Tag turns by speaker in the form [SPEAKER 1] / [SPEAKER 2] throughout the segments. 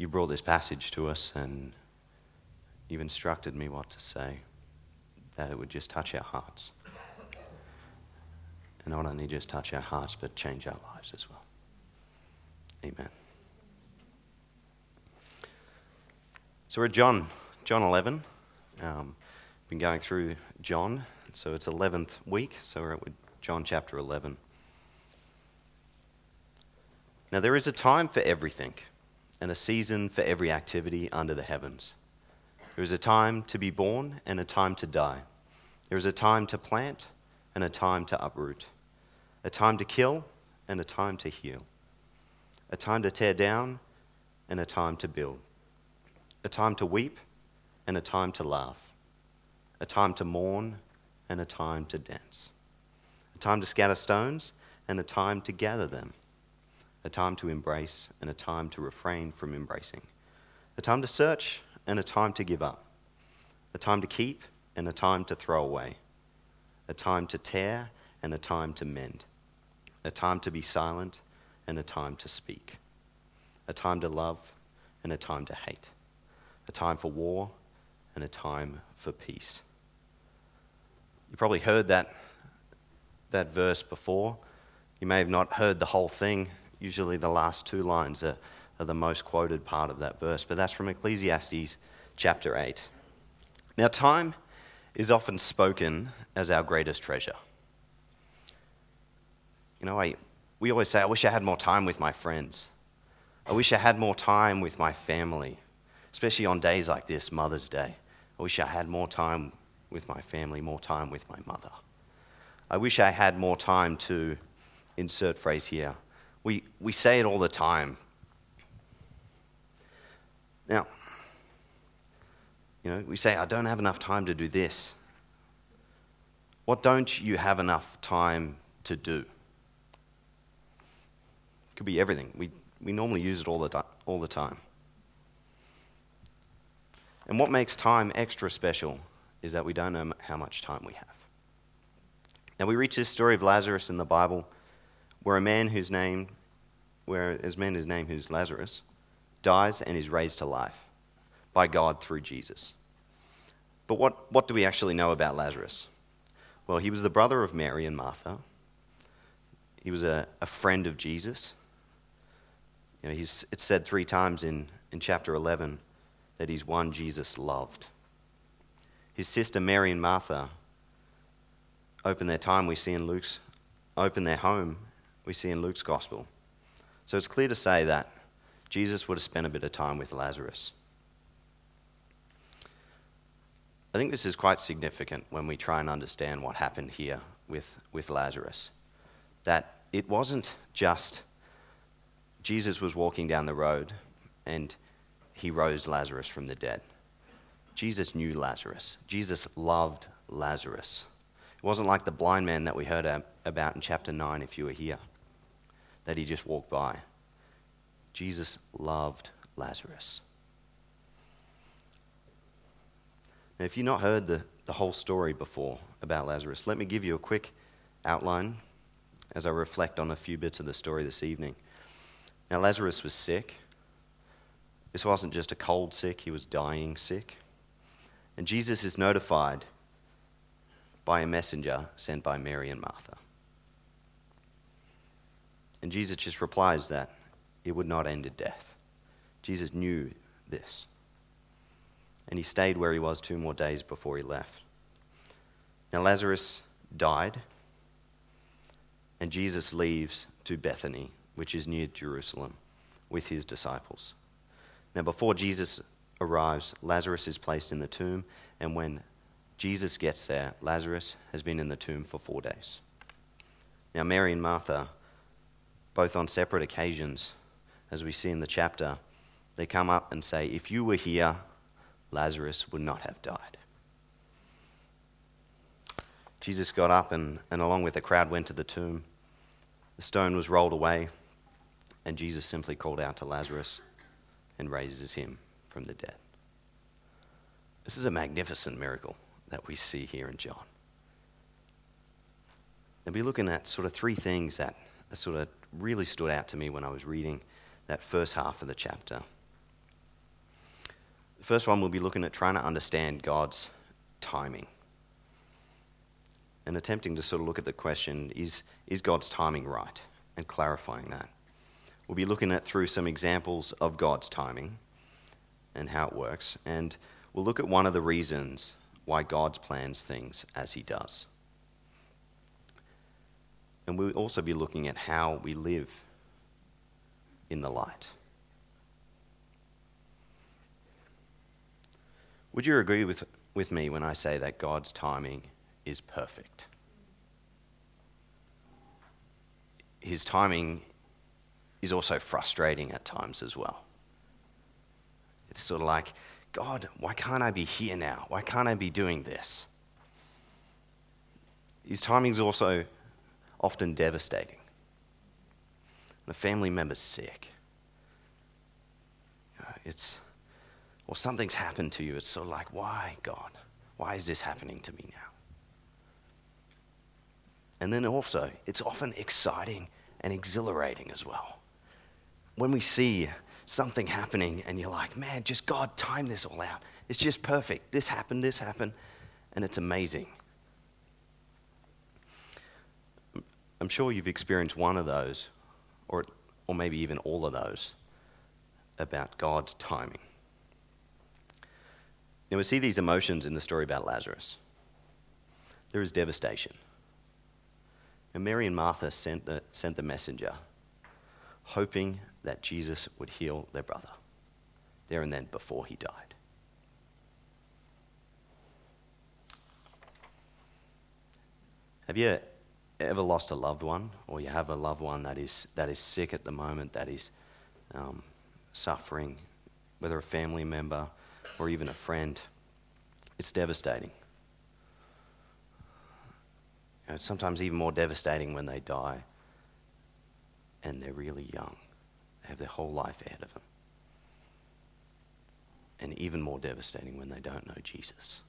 [SPEAKER 1] you brought this passage to us and you've instructed me what to say, that it would just touch our hearts. And not only just touch our hearts, but change our lives as well. Amen. So we're at John, John 11. Um, been going through John, so it's 11th week, so we're at John chapter 11. Now, there is a time for everything and a season for every activity under the heavens. There is a time to be born and a time to die. There is a time to plant and a time to uproot, a time to kill and a time to heal, a time to tear down and a time to build, a time to weep and a time to laugh, a time to mourn and a time to dance, a time to scatter stones and a time to gather them a time to embrace and a time to refrain from embracing, a time to search and a time to give up, a time to keep and a time to throw away, a time to tear and a time to mend, a time to be silent and a time to speak, a time to love and a time to hate, a time for war and a time for peace. You probably heard that, that verse before. You may have not heard the whole thing usually the last two lines are, are the most quoted part of that verse, but that's from Ecclesiastes chapter 8. Now, time is often spoken as our greatest treasure. You know, I, we always say, I wish I had more time with my friends. I wish I had more time with my family, especially on days like this, Mother's Day. I wish I had more time with my family, more time with my mother. I wish I had more time to insert phrase here we, we say it all the time. Now, you know, we say, I don't have enough time to do this. What don't you have enough time to do? It could be everything. We, we normally use it all the, all the time. And what makes time extra special is that we don't know how much time we have. Now, we reach this story of Lazarus in the Bible where a man whose name, where a man whose name who's Lazarus, dies and is raised to life by God through Jesus. But what, what do we actually know about Lazarus? Well, he was the brother of Mary and Martha. He was a, a friend of Jesus. You know, he's, it's said three times in, in chapter 11 that he's one Jesus loved. His sister Mary and Martha opened their time, we see in Luke's, open their home we see in Luke's gospel. So it's clear to say that Jesus would have spent a bit of time with Lazarus. I think this is quite significant when we try and understand what happened here with, with Lazarus. That it wasn't just Jesus was walking down the road and he rose Lazarus from the dead. Jesus knew Lazarus. Jesus loved Lazarus. It wasn't like the blind man that we heard about in chapter 9 if you were here that he just walked by. Jesus loved Lazarus. Now, if you've not heard the, the whole story before about Lazarus, let me give you a quick outline as I reflect on a few bits of the story this evening. Now, Lazarus was sick. This wasn't just a cold sick, he was dying sick. And Jesus is notified by a messenger sent by Mary and Martha. And Jesus just replies that it would not end in death. Jesus knew this. And he stayed where he was two more days before he left. Now, Lazarus died, and Jesus leaves to Bethany, which is near Jerusalem, with his disciples. Now, before Jesus arrives, Lazarus is placed in the tomb, and when Jesus gets there, Lazarus has been in the tomb for four days. Now, Mary and Martha both on separate occasions, as we see in the chapter, they come up and say, If you were here, Lazarus would not have died. Jesus got up and, and along with the crowd went to the tomb. The stone was rolled away, and Jesus simply called out to Lazarus and raises him from the dead. This is a magnificent miracle that we see here in John. And we're looking at sort of three things that sort of really stood out to me when I was reading that first half of the chapter. The first one, we'll be looking at trying to understand God's timing and attempting to sort of look at the question is, is God's timing right? And clarifying that. We'll be looking at through some examples of God's timing and how it works. And we'll look at one of the reasons why God plans things as he does. And we'll also be looking at how we live in the light. Would you agree with, with me when I say that God's timing is perfect? His timing is also frustrating at times as well. It's sort of like, God, why can't I be here now? Why can't I be doing this? His timing is also often devastating. The family member's sick. It's, or something's happened to you. It's sort of like, why, God? Why is this happening to me now? And then also, it's often exciting and exhilarating as well. When we see something happening and you're like, man, just God time this all out. It's just perfect. This happened, this happened, and it's amazing. I'm sure you've experienced one of those, or, or maybe even all of those, about God's timing. Now, we see these emotions in the story about Lazarus. There is devastation. And Mary and Martha sent the, sent the messenger, hoping that Jesus would heal their brother there and then before he died. Have you ever lost a loved one, or you have a loved one that is, that is sick at the moment, that is um, suffering, whether a family member or even a friend? It's devastating. You know, it's sometimes even more devastating when they die and they're really young. They have their whole life ahead of them. And even more devastating when they don't know Jesus.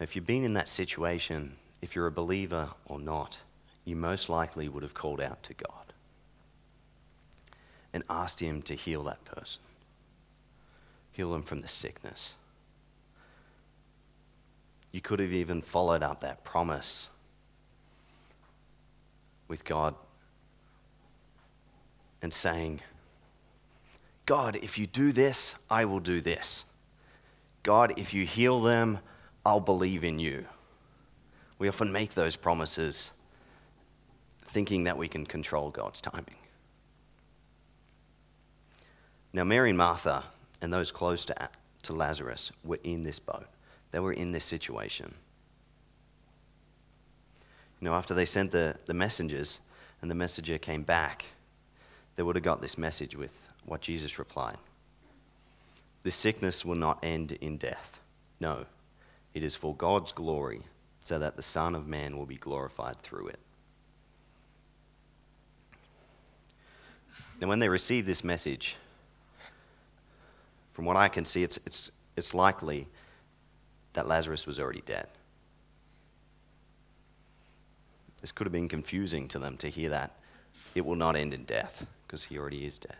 [SPEAKER 1] If you've been in that situation, if you're a believer or not, you most likely would have called out to God and asked Him to heal that person, heal them from the sickness. You could have even followed up that promise with God and saying, God, if you do this, I will do this. God, if you heal them, I'll believe in you. We often make those promises thinking that we can control God's timing. Now, Mary and Martha and those close to, to Lazarus were in this boat, they were in this situation. You know, after they sent the, the messengers and the messenger came back, they would have got this message with what Jesus replied This sickness will not end in death. No, it is for God's glory, so that the Son of Man will be glorified through it. And when they received this message, from what I can see, it's, it's, it's likely that Lazarus was already dead. This could have been confusing to them to hear that it will not end in death because he already is dead.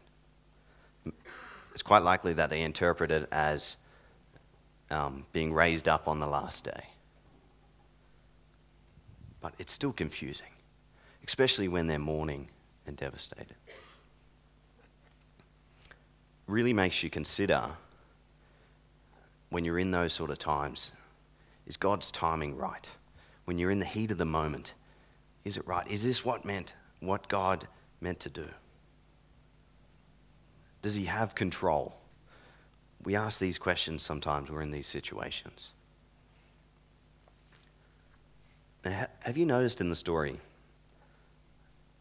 [SPEAKER 1] It's quite likely that they interpret it as um, being raised up on the last day. But it's still confusing, especially when they're mourning and devastated. Really makes you consider when you're in those sort of times is God's timing right? When you're in the heat of the moment, is it right? Is this what meant, what God meant to do? Does he have control? We ask these questions sometimes we're in these situations. Now, have you noticed in the story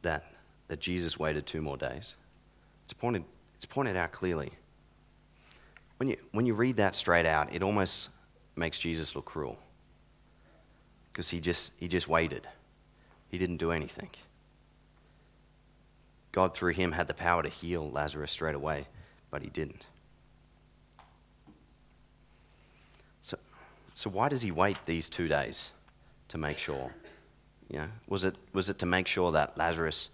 [SPEAKER 1] that, that Jesus waited two more days? It's pointed, it's pointed out clearly. When you, when you read that straight out, it almost makes Jesus look cruel because he just, he just waited. He didn't do anything. God, through him, had the power to heal Lazarus straight away, but he didn't. So, so why does he wait these two days to make sure? Know, was it, was it to make sure that Lazarus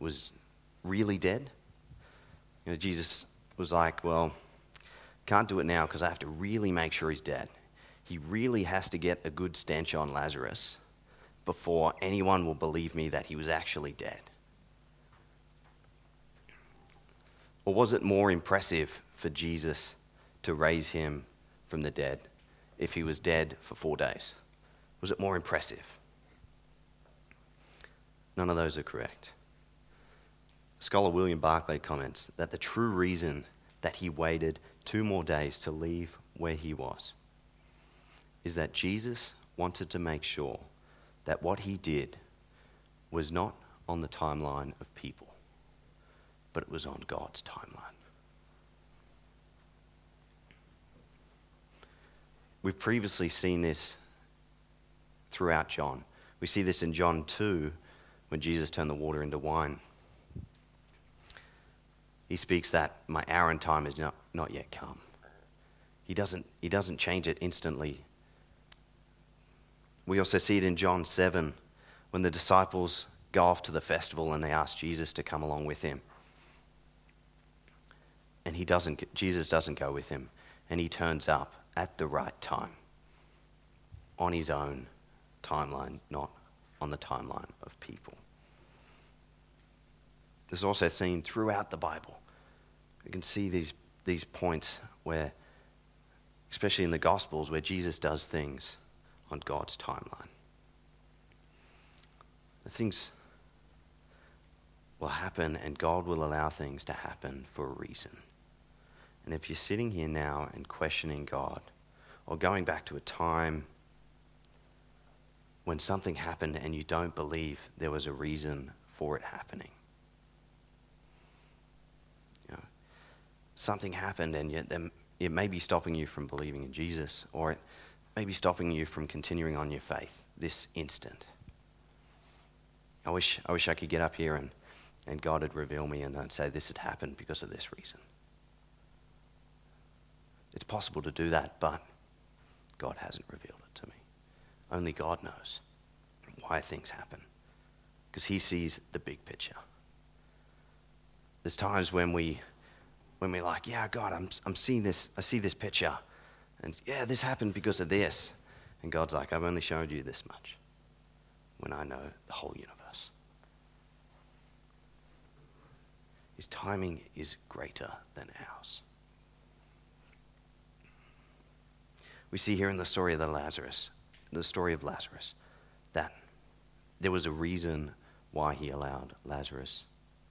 [SPEAKER 1] was really dead? You know, Jesus was like, Well, can't do it now because I have to really make sure he's dead. He really has to get a good stench on Lazarus before anyone will believe me that he was actually dead. Or was it more impressive for Jesus to raise him from the dead if he was dead for four days? Was it more impressive? None of those are correct. Scholar William Barclay comments that the true reason that he waited two more days to leave where he was is that Jesus wanted to make sure that what he did was not on the timeline of people, but it was on God's timeline. We've previously seen this throughout John. We see this in John 2 when Jesus turned the water into wine. He speaks that my hour and time is not, not yet come. He doesn't, he doesn't change it instantly. We also see it in John 7 when the disciples go off to the festival and they ask Jesus to come along with him. And he doesn't, Jesus doesn't go with him, and he turns up at the right time on his own timeline, not on the timeline of people. This is also seen throughout the Bible. We can see these, these points where, especially in the Gospels, where Jesus does things on God's timeline. The things will happen, and God will allow things to happen for a reason. And if you're sitting here now and questioning God, or going back to a time when something happened and you don't believe there was a reason for it happening, you know, something happened and yet it may be stopping you from believing in Jesus, or it may be stopping you from continuing on your faith this instant. I wish I, wish I could get up here and, and God would reveal me and I'd say this had happened because of this reason. It's possible to do that, but God hasn't revealed it to me. Only God knows why things happen because He sees the big picture. There's times when we when we're like, yeah, God, I'm, I'm seeing this, I see this picture. And yeah, this happened because of this. And God's like, I've only showed you this much when I know the whole universe. His timing is greater than ours. We see here in the story of the Lazarus, the story of Lazarus, that there was a reason why he allowed Lazarus